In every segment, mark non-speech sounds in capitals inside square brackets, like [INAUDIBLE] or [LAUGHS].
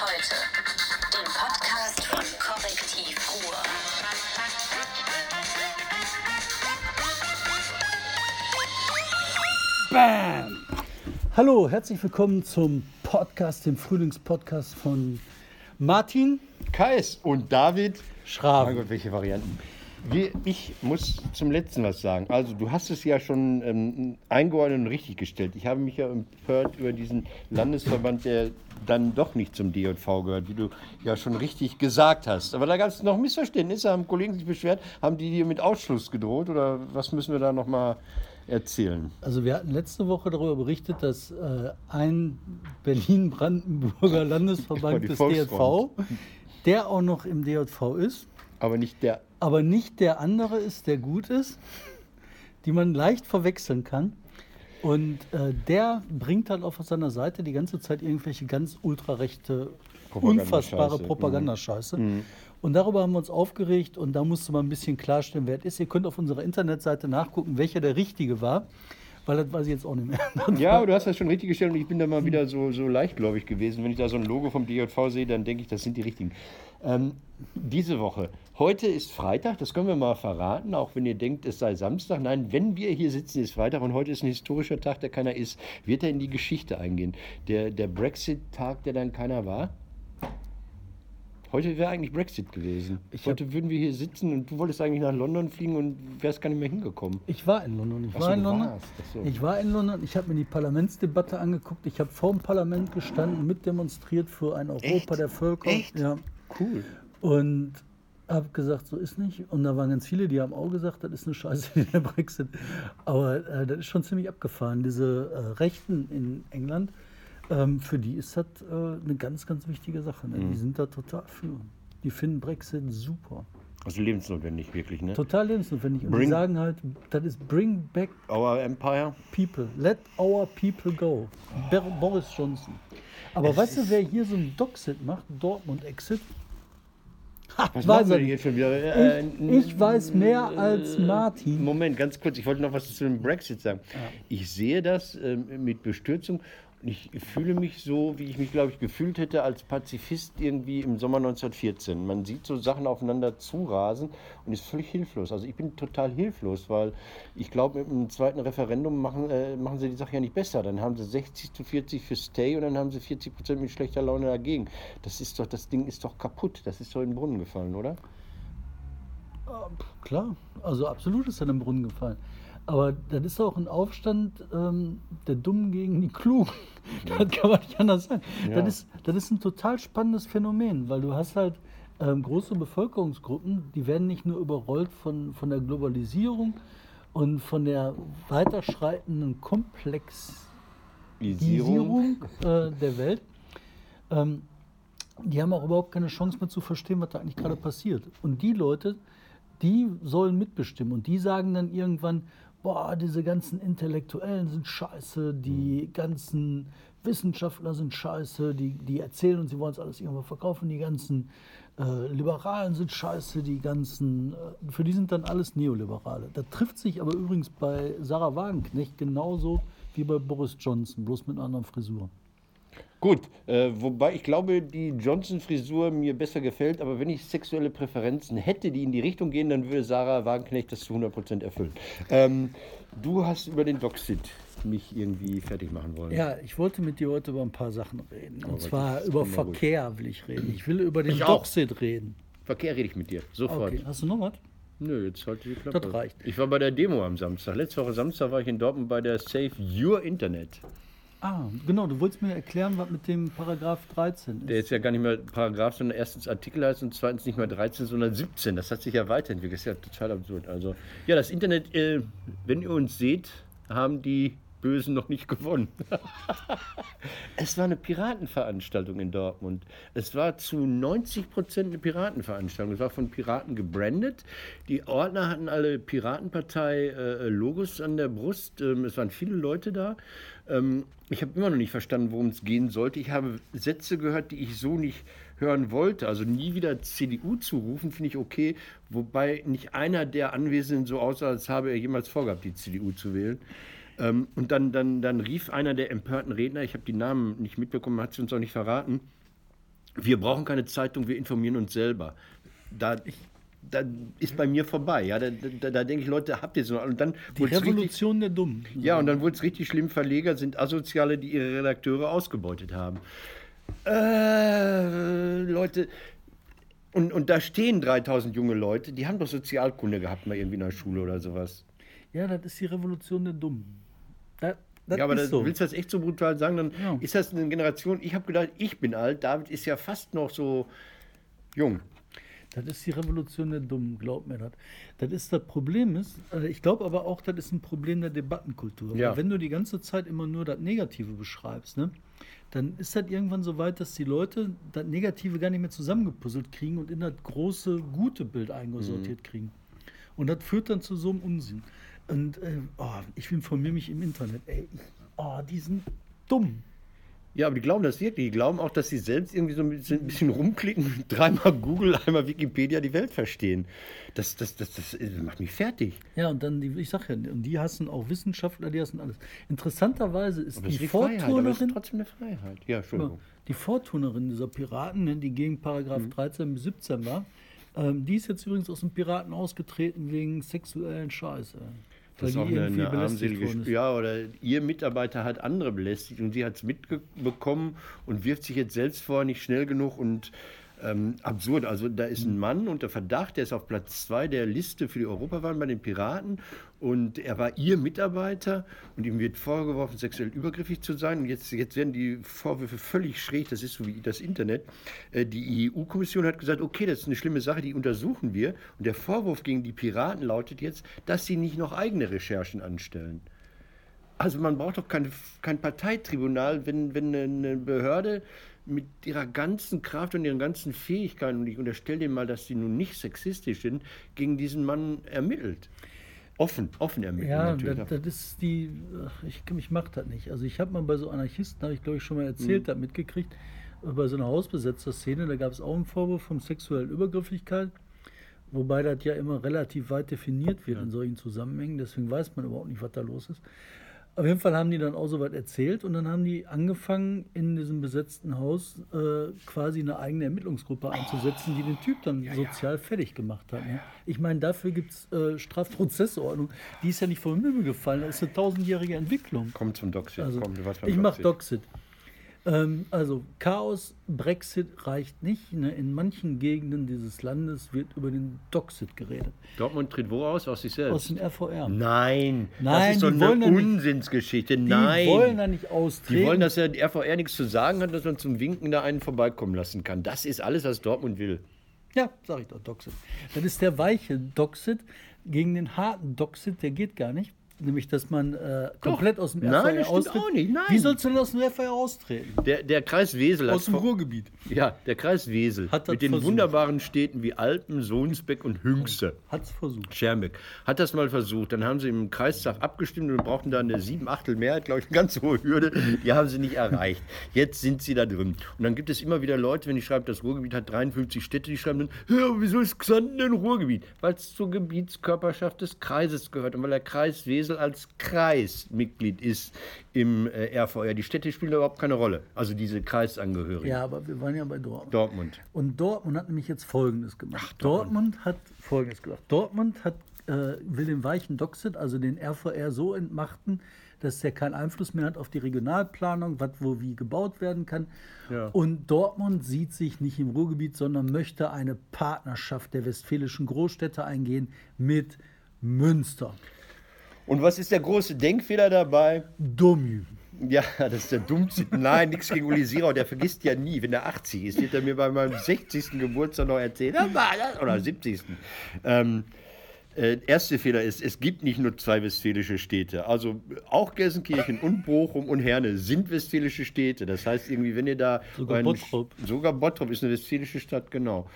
heute, dem Podcast von Korrektiv Ruhr. Bam! Hallo, herzlich willkommen zum Podcast, dem Frühlingspodcast von Martin Kais und David. Schraben. Mein Gott, welche Varianten. Ich muss zum letzten was sagen. Also, du hast es ja schon ähm, eingeordnet und richtig gestellt. Ich habe mich ja empört über diesen Landesverband, der dann doch nicht zum DJV gehört, wie du ja schon richtig gesagt hast. Aber da gab es noch Missverständnisse, haben Kollegen sich beschwert, haben die dir mit Ausschluss gedroht oder was müssen wir da nochmal erzählen? Also wir hatten letzte Woche darüber berichtet, dass äh, ein Berlin-Brandenburger [LAUGHS] Landesverband des DJV, der auch noch im DJV ist, Aber nicht der. Aber nicht der andere ist, der gut ist, die man leicht verwechseln kann. Und äh, der bringt halt auf seiner Seite die ganze Zeit irgendwelche ganz ultrarechte, unfassbare Propagandascheiße. Und darüber haben wir uns aufgeregt und da musste man ein bisschen klarstellen, wer es ist. Ihr könnt auf unserer Internetseite nachgucken, welcher der richtige war, weil das weiß ich jetzt auch nicht mehr. [LAUGHS] Ja, aber du hast das schon richtig gestellt und ich bin da mal wieder so, so leichtgläubig gewesen. Wenn ich da so ein Logo vom DJV sehe, dann denke ich, das sind die richtigen. Ähm, diese Woche. Heute ist Freitag, das können wir mal verraten, auch wenn ihr denkt, es sei Samstag. Nein, wenn wir hier sitzen, ist Freitag und heute ist ein historischer Tag, der keiner ist, wird er in die Geschichte eingehen. Der, der Brexit-Tag, der dann keiner war. Heute wäre eigentlich Brexit gewesen. Ich Heute würden wir hier sitzen und du wolltest eigentlich nach London fliegen und wärst gar nicht mehr hingekommen. Ich war in London. Ich Ach so, war in London. so. Ich war in London. Ich habe mir die Parlamentsdebatte angeguckt. Ich habe vor dem Parlament gestanden, mitdemonstriert für ein Europa Echt? der Völker. Echt? Ja. Cool. Und habe gesagt, so ist nicht. Und da waren ganz viele, die haben auch gesagt, das ist eine Scheiße, der Brexit. Aber äh, das ist schon ziemlich abgefahren. Diese äh, Rechten in England, ähm, für die ist das äh, eine ganz, ganz wichtige Sache. Ne? Mhm. Die sind da total für. Die finden Brexit super. Also lebensnotwendig, wirklich, ne? Total lebensnotwendig. Und die Bring- sagen halt, das ist bring back Our Empire. people. Let our people go. Ber Boris Johnson. Aber weißt du, wer hier so ein Doxit macht? Dortmund-Exit? Ha, Was weiß er nicht. jetzt schon wieder? Äh, Ich, ich weiß mehr als Martin. Moment, ganz kurz, ich wollte noch was zu dem Brexit sagen. Ich sehe das ähm, mit Bestürzung ich fühle mich so, wie ich mich, glaube ich, gefühlt hätte als Pazifist irgendwie im Sommer 1914. Man sieht so Sachen aufeinander zurasen und ist völlig hilflos. Also ich bin total hilflos, weil ich glaube, mit dem zweiten Referendum machen, äh, machen sie die Sache ja nicht besser. Dann haben sie 60 zu 40 für Stay und dann haben sie 40 Prozent mit schlechter Laune dagegen. Das ist doch, das Ding ist doch kaputt. Das ist doch in den Brunnen gefallen, oder? Klar, also absolut ist er in den Brunnen gefallen. Aber das ist auch ein Aufstand ähm, der Dummen gegen die Klugen. [LAUGHS] Das kann man nicht anders sagen. Ja. Das, ist, das ist ein total spannendes Phänomen, weil du hast halt ähm, große Bevölkerungsgruppen, die werden nicht nur überrollt von, von der Globalisierung und von der weiterschreitenden Komplexisierung äh, der Welt. Ähm, die haben auch überhaupt keine Chance mehr zu verstehen, was da eigentlich gerade passiert. Und die Leute, die sollen mitbestimmen. Und die sagen dann irgendwann, boah, diese ganzen Intellektuellen sind scheiße, die ganzen Wissenschaftler sind scheiße, die, die erzählen uns, sie wollen es alles irgendwo verkaufen, die ganzen äh, Liberalen sind scheiße, die ganzen, äh, für die sind dann alles Neoliberale. Das trifft sich aber übrigens bei Sarah Wagenknecht genauso wie bei Boris Johnson, bloß mit einer anderen Frisur. Gut, äh, wobei ich glaube, die Johnson-Frisur mir besser gefällt, aber wenn ich sexuelle Präferenzen hätte, die in die Richtung gehen, dann würde Sarah Wagenknecht das zu 100% erfüllen. Ähm, du hast über den Doxit mich irgendwie fertig machen wollen. Ja, ich wollte mit dir heute über ein paar Sachen reden. Und was zwar über mal gut. Verkehr will ich reden. Ich will über den Ich auch. Doxit reden. Verkehr rede ich mit dir, sofort. Okay, hast du noch was? Nö, jetzt halte die Klappe. Das reicht. Ich war bei der Demo am Samstag. Letzte Woche Samstag war ich in Dortmund bei der Save Your Internet. Ah, genau, du wolltest mir erklären, was mit dem Paragraph 13 ist. Der jetzt ja gar nicht mehr Paragraph, sondern erstens Artikel heißt und zweitens nicht mehr 13, sondern 17. Das hat sich ja weiterentwickelt. Das ist ja total absurd. Also, ja, das Internet, äh, wenn ihr uns seht, haben die Bösen noch nicht gewonnen. [LAUGHS] es war eine Piratenveranstaltung in Dortmund. Es war zu 90 Prozent eine Piratenveranstaltung. Es war von Piraten gebrandet. Die Ordner hatten alle Piratenpartei-Logos an der Brust. Ähm, es waren viele Leute da. Ähm, ich habe immer noch nicht verstanden, worum es gehen sollte. Ich habe Sätze gehört, die ich so nicht hören wollte. Also nie wieder CDU zu rufen, finde ich okay. Wobei nicht einer der Anwesenden so aussah, als habe er jemals vorgehabt, die CDU zu wählen. Ähm, und dann, dann, dann rief einer der empörten Redner, ich habe die Namen nicht mitbekommen, hat sie uns auch nicht verraten, wir brauchen keine Zeitung, wir informieren uns selber. Da, da ist bei mir vorbei. Ja, da, da, da denke ich, Leute, habt ihr so. Und dann Die wurd's richtig, Revolution der Dummen. ja, und dann wurde es richtig schlimm. Verleger sind Asoziale, die ihre Redakteure ausgebeutet haben. Äh, Leute, und, und da stehen 3000 junge Leute, die haben doch Sozialkunde gehabt, mal irgendwie in der Schule oder sowas. Ja, das ist die Revolution der Dummen. Da, das ja, aber das, so. willst du das echt so brutal sagen? Dann Ja. ist das eine Generation. Ich habe gedacht, ich bin alt. David ist ja fast noch so jung. Das ist die Revolution der Dummen, glaub mir das. Das ist das Problem ist, äh, ich glaube aber auch, das ist ein Problem der Debattenkultur. Ja. Wenn du die ganze Zeit immer nur das Negative beschreibst, ne, dann ist das irgendwann so weit, dass die Leute das Negative gar nicht mehr zusammengepuzzelt kriegen und in das große, gute Bild eingesortiert Mhm. kriegen. Und das führt dann zu so einem Unsinn. Und äh, oh, ich informiere mich im Internet, ey, ich, oh, die sind dumm. Ja, aber die glauben das wirklich. Die glauben auch, dass sie selbst irgendwie so ein bisschen, ein bisschen rumklicken, dreimal Google, einmal Wikipedia die Welt verstehen. Das, das, das, das, äh, macht mich fertig. Ja, und dann, die, ich sag ja, und die hassen auch Wissenschaftler, die hassen alles. Interessanterweise ist Aber die die Freiheit, aber es ist trotzdem eine Freiheit. Ja, Entschuldigung. die Vorturnerin dieser Piraten, ne, die gegen Paragraph Mhm. 13 bis 17 war, ähm, die ist jetzt übrigens aus dem Piraten ausgetreten wegen sexuellen Scheiße. Das ist auch eine, eine armselige Sp- Ja, oder ihr Mitarbeiter hat andere belästigt und sie hat es mitbekommen und wirft sich jetzt selbst vor, nicht schnell genug und ähm, absurd. Also da ist ein Mann unter Verdacht, der ist auf Platz zwei der Liste für die Europawahl bei den Piraten und er war ihr Mitarbeiter und ihm wird vorgeworfen, sexuell übergriffig zu sein. Und jetzt, jetzt werden die Vorwürfe völlig schräg, das ist so wie das Internet. Äh, Die EU-Kommission hat gesagt, okay, das ist eine schlimme Sache, die untersuchen wir. Und der Vorwurf gegen die Piraten lautet jetzt, dass sie nicht noch eigene Recherchen anstellen. Also man braucht doch kein, kein Parteitribunal, wenn, wenn eine Behörde mit ihrer ganzen Kraft und ihren ganzen Fähigkeiten, und ich unterstelle dem mal, dass sie nun nicht sexistisch sind, gegen diesen Mann ermittelt. Offen, offen ermittelt Ja, natürlich. das, das ist die, ich, ich mach das nicht. Also ich habe mal bei so Anarchisten, habe ich glaube ich schon mal erzählt, Mhm. da mitgekriegt, bei so einer Hausbesetzer-Szene, da gab es auch einen Vorwurf von sexuellen Übergrifflichkeit, wobei das ja immer relativ weit definiert wird in solchen Zusammenhängen, deswegen weiß man überhaupt nicht, was da los ist. Auf jeden Fall haben die dann auch so weit erzählt und dann haben die angefangen, in diesem besetzten Haus äh, quasi eine eigene Ermittlungsgruppe einzusetzen, die den Typ dann sozial fertig gemacht hat. Ne? Ich meine, dafür gibt es äh, Strafprozessordnung. Die ist ja nicht vom Himmel gefallen, das ist eine tausendjährige Entwicklung. Komm zum Doxit. Also, komm, du warst beim ich mache Doxit. Doxit. Ähm, also Chaos, Brexit reicht nicht. Ne? In manchen Gegenden dieses Landes wird über den Doxit geredet. Dortmund tritt wo aus? Aus sich selbst? Aus dem RVR. Nein, Nein, das ist so eine ja nicht- Unsinnsgeschichte. Die Nein. wollen da nicht austreten. Die wollen, dass der RVR nichts zu sagen hat, dass man zum Winken da einen vorbeikommen lassen kann. Das ist alles, was Dortmund will. Ja, sag ich doch, Doxit. Das ist der weiche Doxit gegen den harten Doxit, der geht gar nicht. Nämlich, dass man äh, komplett aus dem Nein, RVR das stimmt austritt. auch nicht, nein. Wie sollst du denn aus dem RVR austreten? Der, der Kreis Wesel hat Aus dem vor- Ruhrgebiet. Ja, der Kreis Wesel Hat das mit den versucht. wunderbaren Städten wie Alpen, Sohnsbeck und Hünxe. Hat's versucht. Schermbeck hat das mal versucht. Dann haben sie im Kreistag abgestimmt und brauchten da eine sieben Achtel Mehrheit, glaube ich, eine ganz hohe Hürde. Die haben sie nicht erreicht. Jetzt sind sie da drin. Und dann gibt es immer wieder Leute, wenn ich schreibe, das Ruhrgebiet hat 53 Städte, die schreiben dann, ja, wieso ist Xanten ein Ruhrgebiet? Weil es zur Gebietskörperschaft des Kreises gehört und weil der Kreis Wesel als Kreis Mitglied ist im äh, RVR. Die Städte spielen da überhaupt keine Rolle. Also diese Kreisangehörigen. Ja, aber wir waren ja bei Dortmund. Dortmund. Und Dortmund hat nämlich jetzt Folgendes gemacht. Dortmund. hat Folgendes gemacht. Dortmund hat, äh, will den weichen Doxit, also den RVR, so entmachten, dass der keinen Einfluss mehr hat auf die Regionalplanung, was wo wie gebaut werden kann. Ja. Und Dortmund sieht sich nicht im Ruhrgebiet, sondern möchte eine Partnerschaft der westfälischen Großstädte eingehen mit Münster. Und was ist der große Denkfehler dabei? Dumm. Ja, [LAUGHS] das ist der dummste. Nein, nichts gegen Uli Sierau, der vergisst ja nie. Wenn er 80 ist, wird er mir bei meinem 60. Geburtstag noch erzählen. "Ja, war das?" Oder 70. Ähm, äh, erste Fehler ist, es gibt nicht nur zwei westfälische Städte. Also auch Gelsenkirchen und Bochum und Herne sind westfälische Städte. Das heißt irgendwie, wenn ihr da... Sogar einen- Bottrop. Sogar Bottrop ist eine westfälische Stadt, genau.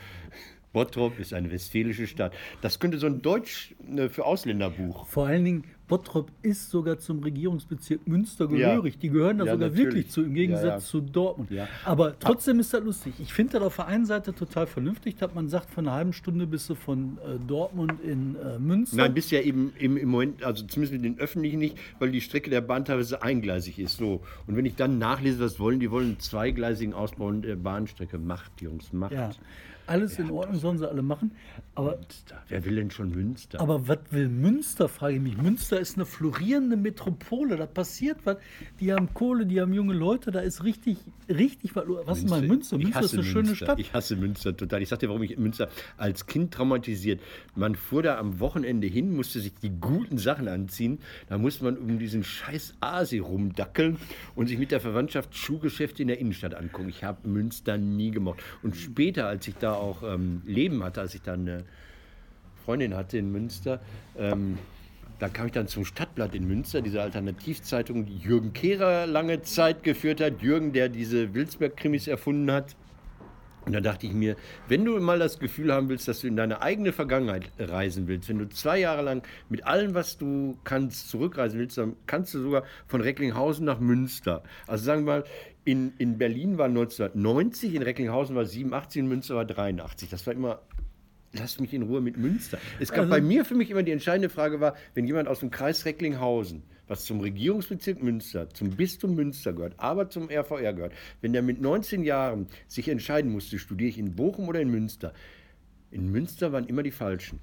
Bottrop ist eine westfälische Stadt. Das könnte so ein Deutsch äh, für Ausländerbuch. Vor allen Dingen, Bottrop ist sogar zum Regierungsbezirk Münster gehörig. Die gehören da Ja, sogar natürlich. wirklich zu, im Gegensatz Ja, ja. zu Dortmund. Ja. Aber trotzdem ist das lustig. Ich finde das auf der einen Seite total vernünftig, dass man sagt, von einer halben Stunde bist du von äh, Dortmund in äh, Münster. Nein, bist ja eben im, im Moment, also zumindest mit den öffentlichen nicht, weil die Strecke der Bahn teilweise eingleisig ist. So. Und wenn ich dann nachlese, was wollen, die wollen einen zweigleisigen Ausbau der Bahnstrecke. Macht, Jungs, macht. Alles in Ordnung, sollen sie alle machen. Aber Münster. Wer will denn schon Münster? Aber was will Münster, frage ich mich. Münster ist eine florierende Metropole, da passiert was. Die haben Kohle, die haben junge Leute, da ist richtig, richtig was. Was ist mal Münster? Ich Münster ist eine schöne Münster. Stadt. Ich hasse Münster total. Ich sag dir, warum ich Münster als Kind traumatisiert. Man fuhr da am Wochenende hin, musste sich die guten Sachen anziehen. Da musste man um diesen scheiß Asi rumdackeln und sich mit der Verwandtschaft Schuhgeschäfte in der Innenstadt angucken. Ich habe Münster nie gemocht. Und später, als ich da auch ähm, Leben hatte, als ich dann eine Freundin hatte in Münster, ähm, da kam ich dann zum Stadtblatt in Münster, diese Alternativzeitung, die Jürgen Kehrer lange Zeit geführt hat. Jürgen, der diese Wilsberg-Krimis erfunden hat. Und da dachte ich mir, wenn du mal das Gefühl haben willst, dass du in deine eigene Vergangenheit reisen willst, wenn du zwei Jahre lang mit allem, was du kannst, zurückreisen willst, dann kannst du sogar von Recklinghausen nach Münster. Also sagen wir mal, in, in Berlin war 1990, in Recklinghausen war 87, in Münster war 83. Das war immer Lass mich in Ruhe mit Münster. Es gab Also- bei mir für mich immer die entscheidende Frage war, wenn jemand aus dem Kreis Recklinghausen, was zum Regierungsbezirk Münster, zum Bistum Münster gehört, aber zum RVR gehört, wenn der mit 19 Jahren sich entscheiden musste, studiere ich in Bochum oder in Münster. In Münster waren immer die Falschen.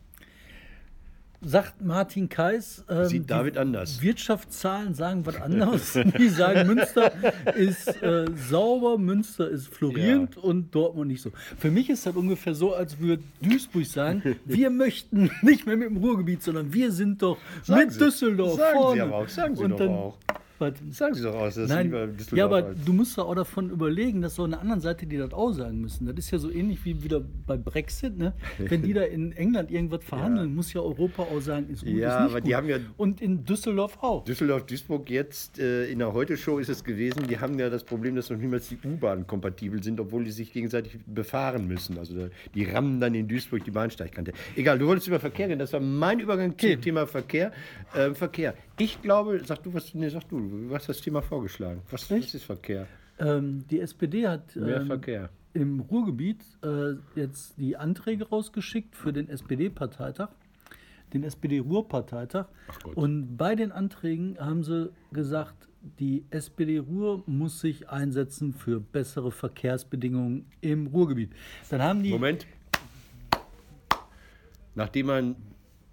Sagt Martin Kais. ähm, Sieht David anders. Wirtschaftszahlen sagen was anderes. [LAUGHS] Die sagen, Münster ist äh, sauber, Münster ist florierend und Dortmund nicht so. Für mich ist das ungefähr so, als würde Duisburg sagen, [LAUGHS] wir möchten nicht mehr mit dem Ruhrgebiet, sondern wir sind doch Sagen mit Sie. Düsseldorf Sagen Sie vorne. aber auch, sagen Sie und doch dann, auch. Sagen Sie doch aus, dass Nein, Düsseldorf ja, aber du musst doch auch davon überlegen, dass so eine andere Seite, die das auch sagen müssen. Das ist ja so ähnlich wie wieder bei Brexit, ne? [LAUGHS] Wenn die da in England irgendwas verhandeln, muss ja Europa auch sagen, ist gut, Ja, ist nicht aber gut. die haben ja- Und in Düsseldorf auch. Düsseldorf, Duisburg jetzt äh, in der Heute-Show ist es gewesen, die haben ja das Problem, dass noch niemals die U-Bahn kompatibel sind, obwohl die sich gegenseitig befahren müssen. Also da- die rammen dann in Duisburg die Bahnsteigkante. Egal, du wolltest über Verkehr reden, das war mein Übergang Okay. zum Thema Verkehr. Äh, Verkehr. Ich glaube, sag du was, nee, sag du, du hast das Thema vorgeschlagen. Was, was ist Verkehr? Ähm, die SPD hat ähm, im Ruhrgebiet äh, jetzt die Anträge rausgeschickt für den SPD-Parteitag, den SPD-Ruhr-Parteitag. Und bei den Anträgen haben sie gesagt, die SPD Ruhr muss sich einsetzen für bessere Verkehrsbedingungen im Ruhrgebiet. Dann haben die Moment. Nachdem man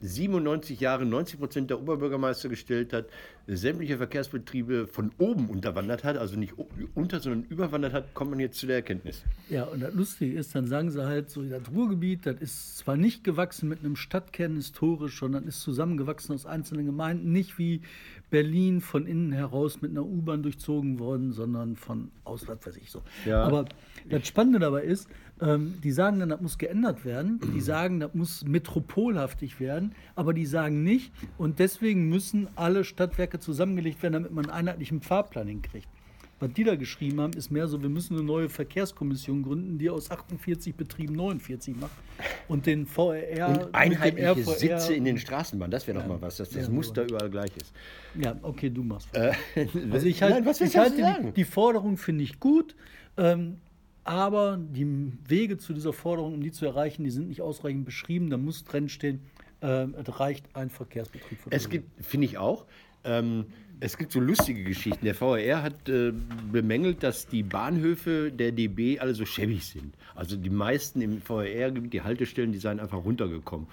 97 Jahre 90 Prozent der Oberbürgermeister gestellt hat, sämtliche Verkehrsbetriebe von oben unterwandert hat, also nicht unter, sondern überwandert hat, kommt man jetzt zu der Erkenntnis. Ja, und das Lustige ist, dann sagen sie halt so, das Ruhrgebiet, das ist zwar nicht gewachsen mit einem Stadtkern historisch, sondern ist zusammengewachsen aus einzelnen Gemeinden, nicht wie Berlin von innen heraus mit einer U-Bahn durchzogen worden, sondern von aus, was weiß ich so. Ja. Aber das Spannende dabei ist, ähm, die sagen dann, das muss geändert werden, die [CLEARS THROAT] sagen, das muss metropolhaftig werden, aber die sagen nicht, und deswegen müssen alle Stadtwerke zusammengelegt werden, damit man einen einheitlichen Fahrplan hinkriegt. Was die da geschrieben haben, ist mehr so, wir müssen eine neue Verkehrskommission gründen, die aus 48 Betrieben 49 macht und den VRR Und einheitliche RVR Sitze in den Straßenbahnen, das wäre doch mal was, dass das Ja, Muster überall gleich ist. Ja, okay, du machst. Äh, [LAUGHS] Also ich, halt, Nein, was ich halte die, die Forderung finde ich gut, ähm, aber die Wege zu dieser Forderung, um die zu erreichen, die sind nicht ausreichend beschrieben. Da muss drin stehen, es reicht ein Verkehrsbetrieb. Für Es gibt, finde ich auch, ähm, es gibt so lustige Geschichten. Der VRR hat äh, bemängelt, dass die Bahnhöfe der DB alle so schäbig sind. Also die meisten im VRR-Gebiet, die Haltestellen, die seien einfach runtergekommen.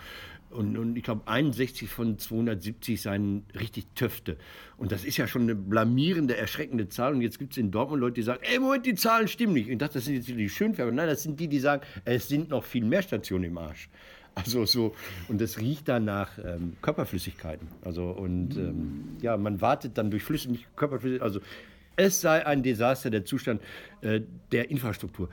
Und, und ich glaube, 61 von 270 seien richtig Töfte. Und das ist ja schon eine blamierende, erschreckende Zahl. Und jetzt gibt es in Dortmund Leute, die sagen, ey, Moment, die Zahlen stimmen nicht. Und ich dachte, das sind jetzt die Schönfärber. Nein, das sind die, die sagen, es sind noch viel mehr Stationen im Arsch. Also so, und das riecht dann nach ähm, Körperflüssigkeiten. Also, und ähm, ja, man wartet dann durch Flüsse, nicht Körperflüssigkeiten. Also, es sei ein Desaster der Zustand äh, der Infrastruktur.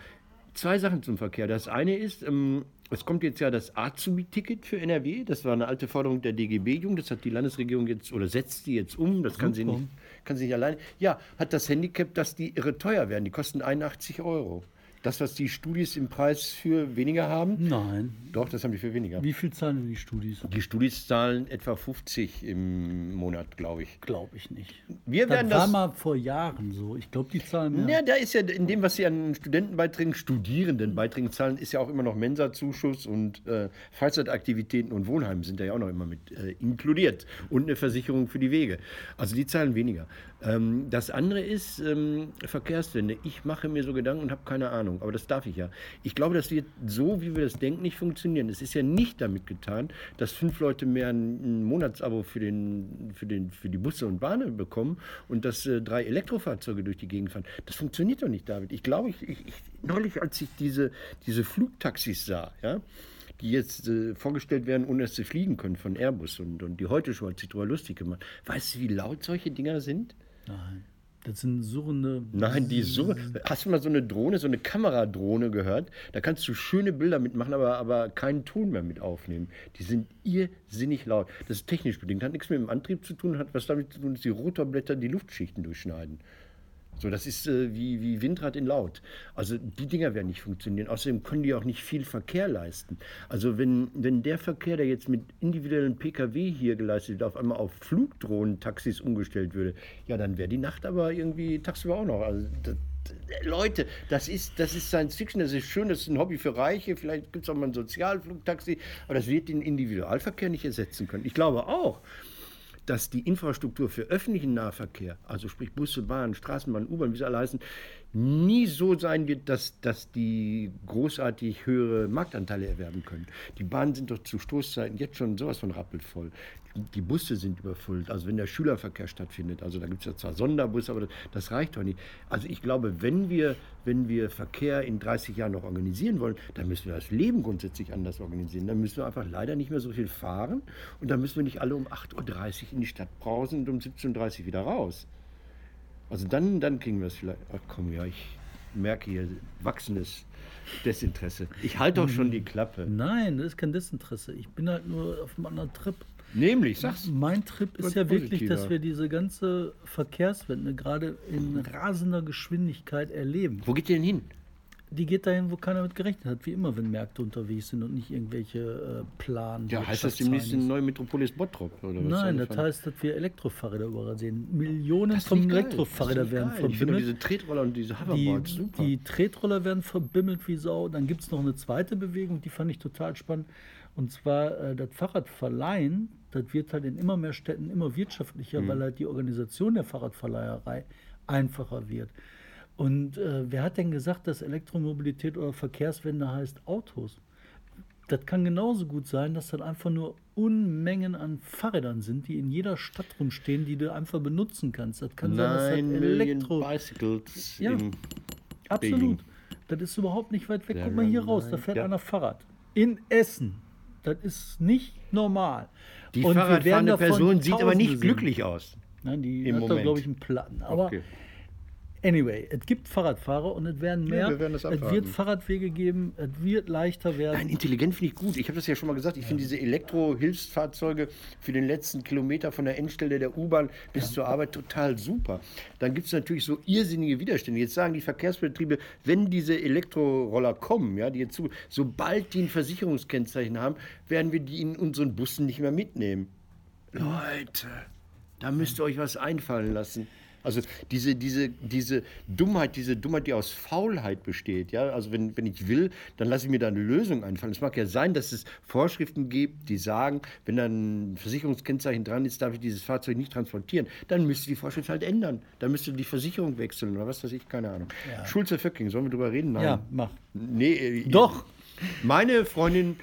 Zwei Sachen zum Verkehr. Das eine ist, ähm, es kommt jetzt ja das Azubi-Ticket für NRW. Das war eine alte Forderung der DGB-Jugend. Das hat die Landesregierung jetzt oder setzt die jetzt um. Das kann sie Super. nicht, kann sie nicht alleine. Ja, hat das Handicap, dass die irre teuer werden. Die kosten 81 Euro. Das, was die Studis im Preis für weniger haben? Nein. Doch, das haben die für weniger. Wie viel zahlen denn die Studis? Die Studis zahlen etwa 50 im Monat, glaube ich. Glaube ich nicht. Wir werden das war das. mal vor Jahren so. Ich glaube, die zahlen mehr. Ja, da ist ja in dem, was sie an Studentenbeiträgen, Studierendenbeiträgen zahlen, ist ja auch immer noch Mensa-Zuschuss und äh, Freizeitaktivitäten und Wohnheim sind da ja auch noch immer mit äh, inkludiert und eine Versicherung für die Wege. Also die zahlen weniger. Ähm, das andere ist ähm, Verkehrswende. Ich mache mir so Gedanken und habe keine Ahnung, aber das darf ich ja. Ich glaube, das wird so, wie wir das denken, nicht funktionieren. Es ist ja nicht damit getan, dass fünf Leute mehr ein, ein Monatsabo für, den, für, den, für die Busse und Bahnen bekommen und dass äh, drei Elektrofahrzeuge durch die Gegend fahren. Das funktioniert doch nicht, David. Ich glaube, ich, ich, ich, neulich, als ich diese, diese Flugtaxis sah, ja, die jetzt äh, vorgestellt werden, ohne dass sie fliegen können von Airbus und, und die heute schon hat sich darüber lustig gemacht. Weißt du, wie laut solche Dinger sind? Nein. Das sind surrende. Nein, die so. Hast du mal so eine Drohne, so eine Kameradrohne gehört? Da kannst du schöne Bilder mitmachen, aber, aber keinen Ton mehr mit aufnehmen. Die sind irrsinnig laut. Das ist technisch bedingt, hat nichts mit dem Antrieb zu tun, hat was damit zu tun, dass die Rotorblätter die Luftschichten durchschneiden. So, das ist äh, wie, wie Windrad in laut. Also die Dinger werden nicht funktionieren. Außerdem können die auch nicht viel Verkehr leisten. Also wenn, wenn der Verkehr, der jetzt mit individuellen Pkw hier geleistet wird, auf einmal auf Flugdrohnentaxis umgestellt würde, ja, dann wäre die Nacht aber irgendwie tagsüber auch noch. Also das, Leute, das ist, das ist Science Fiction, das ist schön, das ist ein Hobby für Reiche, vielleicht gibt es auch mal ein Sozialflugtaxi, aber das wird den Individualverkehr nicht ersetzen können. Ich glaube auch, dass die Infrastruktur für öffentlichen Nahverkehr, also sprich Busse, Bahn, Straßenbahn, U-Bahn, wie sie alle heißen, nie so sein wird, dass, dass die großartig höhere Marktanteile erwerben können. Die Bahnen sind doch zu Stoßzeiten jetzt schon sowas von rappelvoll. Die Busse sind überfüllt, also wenn der Schülerverkehr stattfindet. Also da gibt es ja zwar Sonderbusse, aber das, reicht doch nicht. Also ich glaube, wenn wir, wenn wir Verkehr in 30 Jahren noch organisieren wollen, dann müssen wir das Leben grundsätzlich anders organisieren. Dann müssen wir einfach leider nicht mehr so viel fahren und dann müssen wir nicht alle um 8.30 Uhr in die Stadt brausen und um 17.30 Uhr wieder raus. Also dann, dann kriegen wir es vielleicht. Ach komm, ja, ich merke hier wachsendes Desinteresse. Ich halte doch schon die Klappe. Nein, das ist kein Desinteresse. Ich bin halt nur auf einem anderen Trip. Nämlich, sag's. Mein Trip ist ja wirklich, positiver. dass wir diese ganze Verkehrswende gerade in rasender Geschwindigkeit erleben. Wo geht ihr denn hin? Die geht dahin, wo keiner mit gerechnet hat, wie immer, wenn Märkte unterwegs sind und nicht irgendwelche äh, Plan. Ja, heißt das demnächst eine neue Metropolis Bottrop? Oder was Nein, das heißt, dass wir Elektrofahrräder überall sehen. Millionen von. Elektrofahrrädern werden geil. Ich finde verbimmelt. diese Tretroller und diese Die, Hoverboards super. die Tretroller werden verbimmelt wie Sau. Dann gibt es noch eine zweite Bewegung, die fand ich total spannend. Und zwar äh, das Fahrradverleihen. Das wird halt in immer mehr Städten immer wirtschaftlicher, Mhm. weil halt die Organisation der Fahrradverleiherei einfacher wird. Und äh, wer hat denn gesagt, dass Elektromobilität oder Verkehrswende heißt Autos? Das kann genauso gut sein, dass das einfach nur Unmengen an Fahrrädern sind, die in jeder Stadt rumstehen, die du einfach benutzen kannst. Das kann sein, dass das Nine Elektro. Bicycles Ja. in Absolut. Beijing. Das ist überhaupt nicht weit weg. Guck mal hier raus, da fährt ja. einer Fahrrad. In Essen. Das ist nicht normal. Die Und Fahrradfahrende Person sieht aber nicht sehen. glücklich aus. Nein, die Im hat da, Moment. glaube ich, einen Platten. Aber Okay. Anyway, es gibt Fahrradfahrer und es werden mehr. wir werden das es wird. Fahrradwege geben, es wird leichter werden. Nein, intelligent finde ich gut. Ich habe das ja schon mal gesagt. Ich finde diese Elektro-Hilfsfahrzeuge für den letzten Kilometer von der Endstelle der U-Bahn bis zur Arbeit total super. Dann gibt es natürlich so irrsinnige Widerstände. Jetzt sagen die Verkehrsbetriebe, wenn diese Elektroroller kommen, ja, die jetzt zu, sobald die ein Versicherungskennzeichen haben, werden wir die in unseren Bussen nicht mehr mitnehmen. Leute, da müsst ihr euch was einfallen lassen. Also diese, diese, diese Dummheit, diese Dummheit, die aus Faulheit besteht, ja, also wenn, wenn ich will, dann lasse ich mir da eine Lösung einfallen. Es mag ja sein, dass es Vorschriften gibt, die sagen, wenn da ein Versicherungskennzeichen dran ist, darf ich dieses Fahrzeug nicht transportieren. Dann müsste die Vorschrift halt ändern. Dann müsste die Versicherung wechseln oder was weiß ich, keine Ahnung. Schulze Föcking, sollen wir drüber reden? Nein. ja, mach. Nee, äh, Doch. Meine Freundin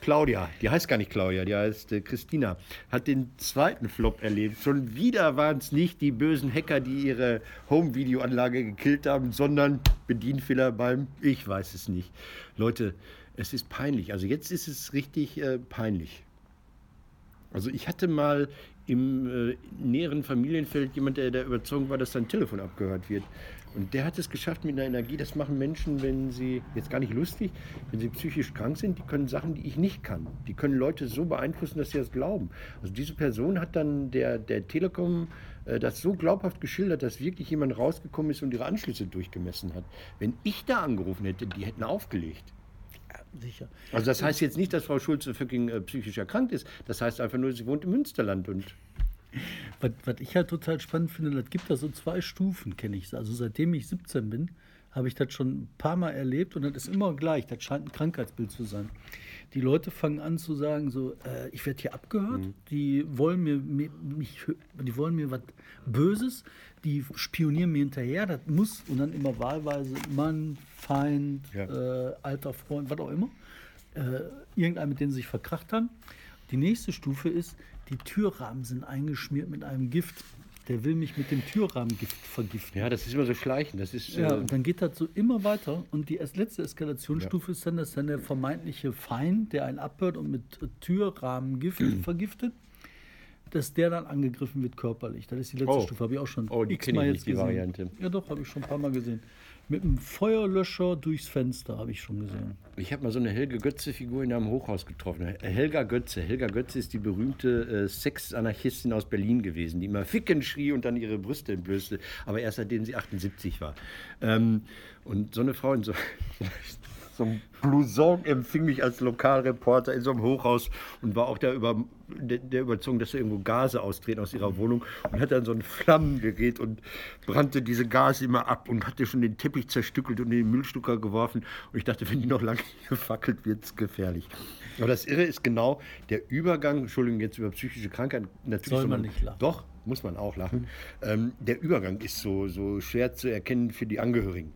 Claudia, die heißt gar nicht Claudia, die heißt äh, Christina, hat den zweiten Flop erlebt. Schon wieder waren es nicht die bösen Hacker, die ihre Home-Video-Anlage gekillt haben, sondern Bedienfehler beim, ich weiß es nicht. Leute, es ist peinlich. Also jetzt ist es richtig äh, peinlich. Also ich hatte mal im äh, näheren Familienfeld jemand, der der Überzeugung war, dass sein Telefon abgehört wird. Und der hat es geschafft mit einer Energie, das machen Menschen, wenn sie, jetzt gar nicht lustig, wenn sie psychisch krank sind, die können Sachen, die ich nicht kann. Die können Leute so beeinflussen, dass sie das glauben. Also diese Person hat dann der, der Telekom äh, das so glaubhaft geschildert, dass wirklich jemand rausgekommen ist und ihre Anschlüsse durchgemessen hat. Wenn ich da angerufen hätte, die hätten aufgelegt. Sicher. Also das heißt jetzt nicht, dass Frau Schulze fucking äh, psychisch erkrankt ist. Das heißt einfach nur, sie wohnt im Münsterland und Was, was ich halt total spannend finde, das gibt da so zwei Stufen, kenne ich. Also seitdem ich 17 bin, habe ich das schon ein paar Mal erlebt und das ist immer gleich. Das scheint ein Krankheitsbild zu sein. Die Leute fangen an zu sagen, so, äh, ich werde hier abgehört, die wollen mir, mir mich, die wollen mir was Böses, die spionieren mir hinterher, das muss und dann immer wahlweise Mann, Feind, Ja. äh, alter Freund, was auch immer äh, irgendeinen, mit dem sie sich verkracht haben. Die nächste Stufe ist, die Türrahmen sind eingeschmiert mit einem Gift. Der will mich mit dem Türrahmengift vergiften. ja, das ist immer so schleichend. Das ist Ja, äh, und dann geht das so immer weiter. Und die erst letzte Eskalationsstufe ist dann, dass dann der vermeintliche Feind, der einen abhört und mit äh, Türrahmengift [CLEARS THROAT] vergiftet, dass der dann angegriffen wird körperlich. Das ist die letzte Oh. Stufe, habe ich auch schon Oh, die ich nicht, die Variante. Ja doch, habe ich schon ein paar Mal gesehen. Mit einem Feuerlöscher durchs Fenster habe ich schon gesehen. Ich habe mal so eine Helge Götze-Figur in einem Hochhaus getroffen. Helga Götze. Helga Götze ist die berühmte äh, Sex-Anarchistin aus Berlin gewesen, die immer Ficken schrie und dann ihre Brüste entblößte, aber erst seitdem sie 78 war. Ähm, und so eine Frau in so, [LAUGHS] so einem Blouson empfing mich als Lokalreporter in so einem Hochhaus und war auch der, über, der, der Überzeugung, dass da irgendwo Gase austreten aus ihrer Wohnung und hat dann so ein Flammengerät und brannte diese Gase immer ab und hatte schon den Teppich zerstückelt und in den Müllstucker geworfen. Und ich dachte, wenn die noch lange hier fackelt, wird es gefährlich. Aber das Irre ist genau der Übergang, Entschuldigung, jetzt über psychische Krankheit, natürlich Soll man nicht lachen. Doch, muss man auch lachen. Ähm, der Übergang ist so, so schwer zu erkennen für die Angehörigen.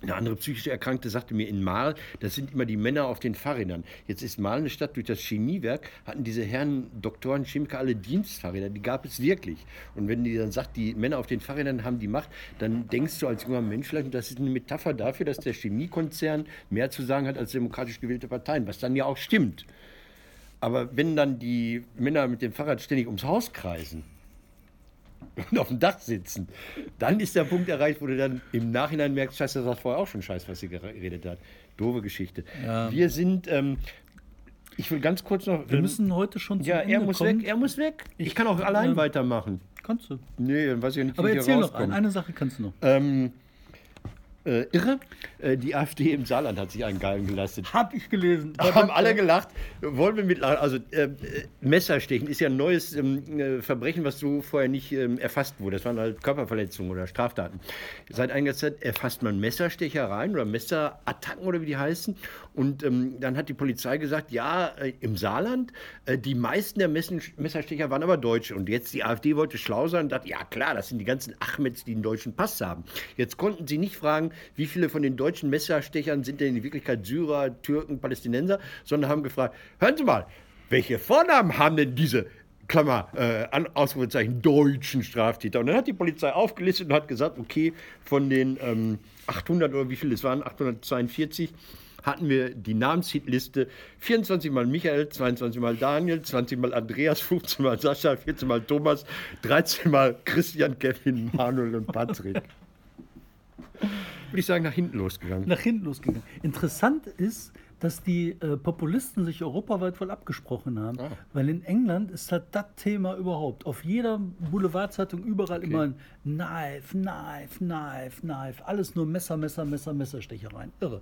Eine andere psychische Erkrankte sagte mir in Marl, das sind immer die Männer auf den Fahrrädern. Jetzt ist Marl eine Stadt, durch das Chemiewerk hatten diese Herren Doktoren, Chemiker alle Dienstfahrräder, die gab es wirklich. Und wenn die dann sagt, die Männer auf den Fahrrädern haben die Macht, dann denkst du als junger Mensch vielleicht, das ist eine Metapher dafür, dass der Chemiekonzern mehr zu sagen hat als demokratisch gewählte Parteien, was dann ja auch stimmt. Aber wenn dann die Männer mit dem Fahrrad ständig ums Haus kreisen, und auf dem Dach sitzen, dann ist der Punkt erreicht, wo du dann im Nachhinein merkst, scheiße, das war vorher auch schon scheiße, was sie gere- geredet hat. Doofe Geschichte. Wir sind, ähm, ich will ganz kurz noch... Wir müssen heute schon zum ja, Ende er muss kommen. weg, er muss weg. Ich, kann auch allein ähm, weitermachen. Kannst du. Nee, dann weiß ich ja nicht, wie Aber ich erzähl noch, eine Sache kannst du noch. Ähm, äh, irre, äh, die AfD im Saarland hat sich einen Geilen geleistet. Hab ich gelesen. haben alle gelacht. Wollen wir mitlachen? Also äh, äh, Messerstechen ist ja ein neues ähm, äh, Verbrechen, was so vorher nicht ähm, erfasst wurde. Das waren halt Körperverletzungen oder Straftaten. Seit einiger Zeit erfasst man Messerstechereien oder Messerattacken oder wie die heißen. Und ähm, dann hat die Polizei gesagt, ja, äh, im Saarland, die meisten der Messen Messerstecher waren aber Deutsche. Und jetzt die AfD wollte schlau sein und dachte, ja klar, das sind die ganzen Achmeds, die einen deutschen Pass haben. Jetzt konnten sie nicht fragen, wie viele von den deutschen Messerstechern sind denn in Wirklichkeit Syrer, Türken, Palästinenser, sondern haben gefragt, hören Sie mal, welche Vornamen haben denn diese Klammer, äh, Ausrufezeichen, deutschen Straftäter. Und dann hat die Polizei aufgelistet und hat gesagt, okay, von den ähm, 800 oder wie viele es waren, 842, hatten wir die Namenshitliste 24 mal Michael, 22 mal Daniel, 20 mal Andreas, 15 mal Sascha, 14 mal Thomas, 13 mal Christian, Kevin, Manuel und Patrick. Würde ich sagen, nach hinten losgegangen. nach hinten losgegangen. Interessant ist, dass die äh, Populisten sich europaweit wohl abgesprochen haben. Ah. Weil in England ist halt das Thema überhaupt. Auf jeder Boulevardzeitung überall immer ein Knife, Knife, Knife, Knife. Alles nur Messer, Messer, Messer, Messerstechereien. Irre.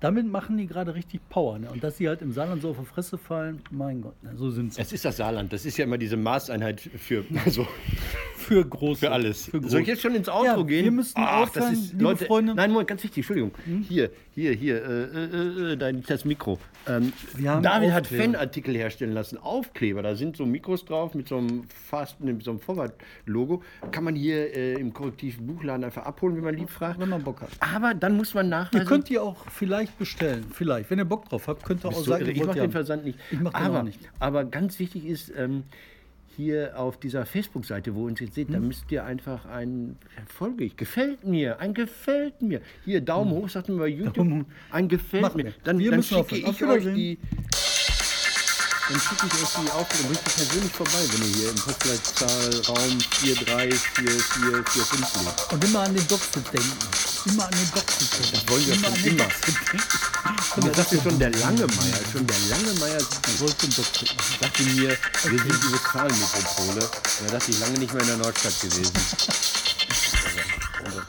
Damit machen die gerade richtig Power. Ne? Und dass sie halt im Saarland so auf die Fresse fallen, mein Gott, ne? so sind sie. Es ist das Saarland, das ist ja immer diese Maßeinheit für, also Für groß. für alles. Für. Soll ich jetzt schon ins Outro Ja, gehen? wir müssen aufhören, liebe Leute, Freunde. Hm? Nein, Moment, ganz wichtig, Entschuldigung. Hier, hier, hier, äh, äh, äh, dein, das Mikro. Ähm, Wir haben David hat. Fanartikel herstellen lassen, Aufkleber. Da sind so Mikros drauf mit so einem Fast, mit so einem Vorwart-Logo. Kann man hier äh, im korrektiven Buchladen einfach abholen, wenn man lieb fragt. Wenn man Bock hat. Aber dann muss man nachweisen. Ihr könnt die auch vielleicht bestellen. Vielleicht. Wenn ihr Bock drauf habt, könnt ihr auch sagen, ihr ich mache den. Versand nicht. Ich mach den aber, auch nicht. Aber ganz wichtig ist, ähm, hier auf dieser Facebook-Seite, wo ihr uns jetzt seht, Hm? da müsst ihr einfach ein folge ich, gefällt mir, ein gefällt mir. Hier, Daumen hoch, sagt man bei YouTube, Hm. Daumen ein gefällt Machen mir. Dann, Wir dann schicke aufhören. ich Auf euch die. Dann schicke ich euch die Aufgabe, ihr persönlich vorbei, wenn ihr hier im Postleitzahlraum 434445 lebt. Und immer an den Dogfood denken. immer an den zu denken. Das wollen wir immer schon immer. Und jetzt sagte schon der Langemeier, schon der Langemeier Ich wollte den Doc trinken. sagte mir, wir sind die Westfalenmetropole. Da dachte ich lange nicht mehr in der Nordstadt gewesen. [LAUGHS] Also.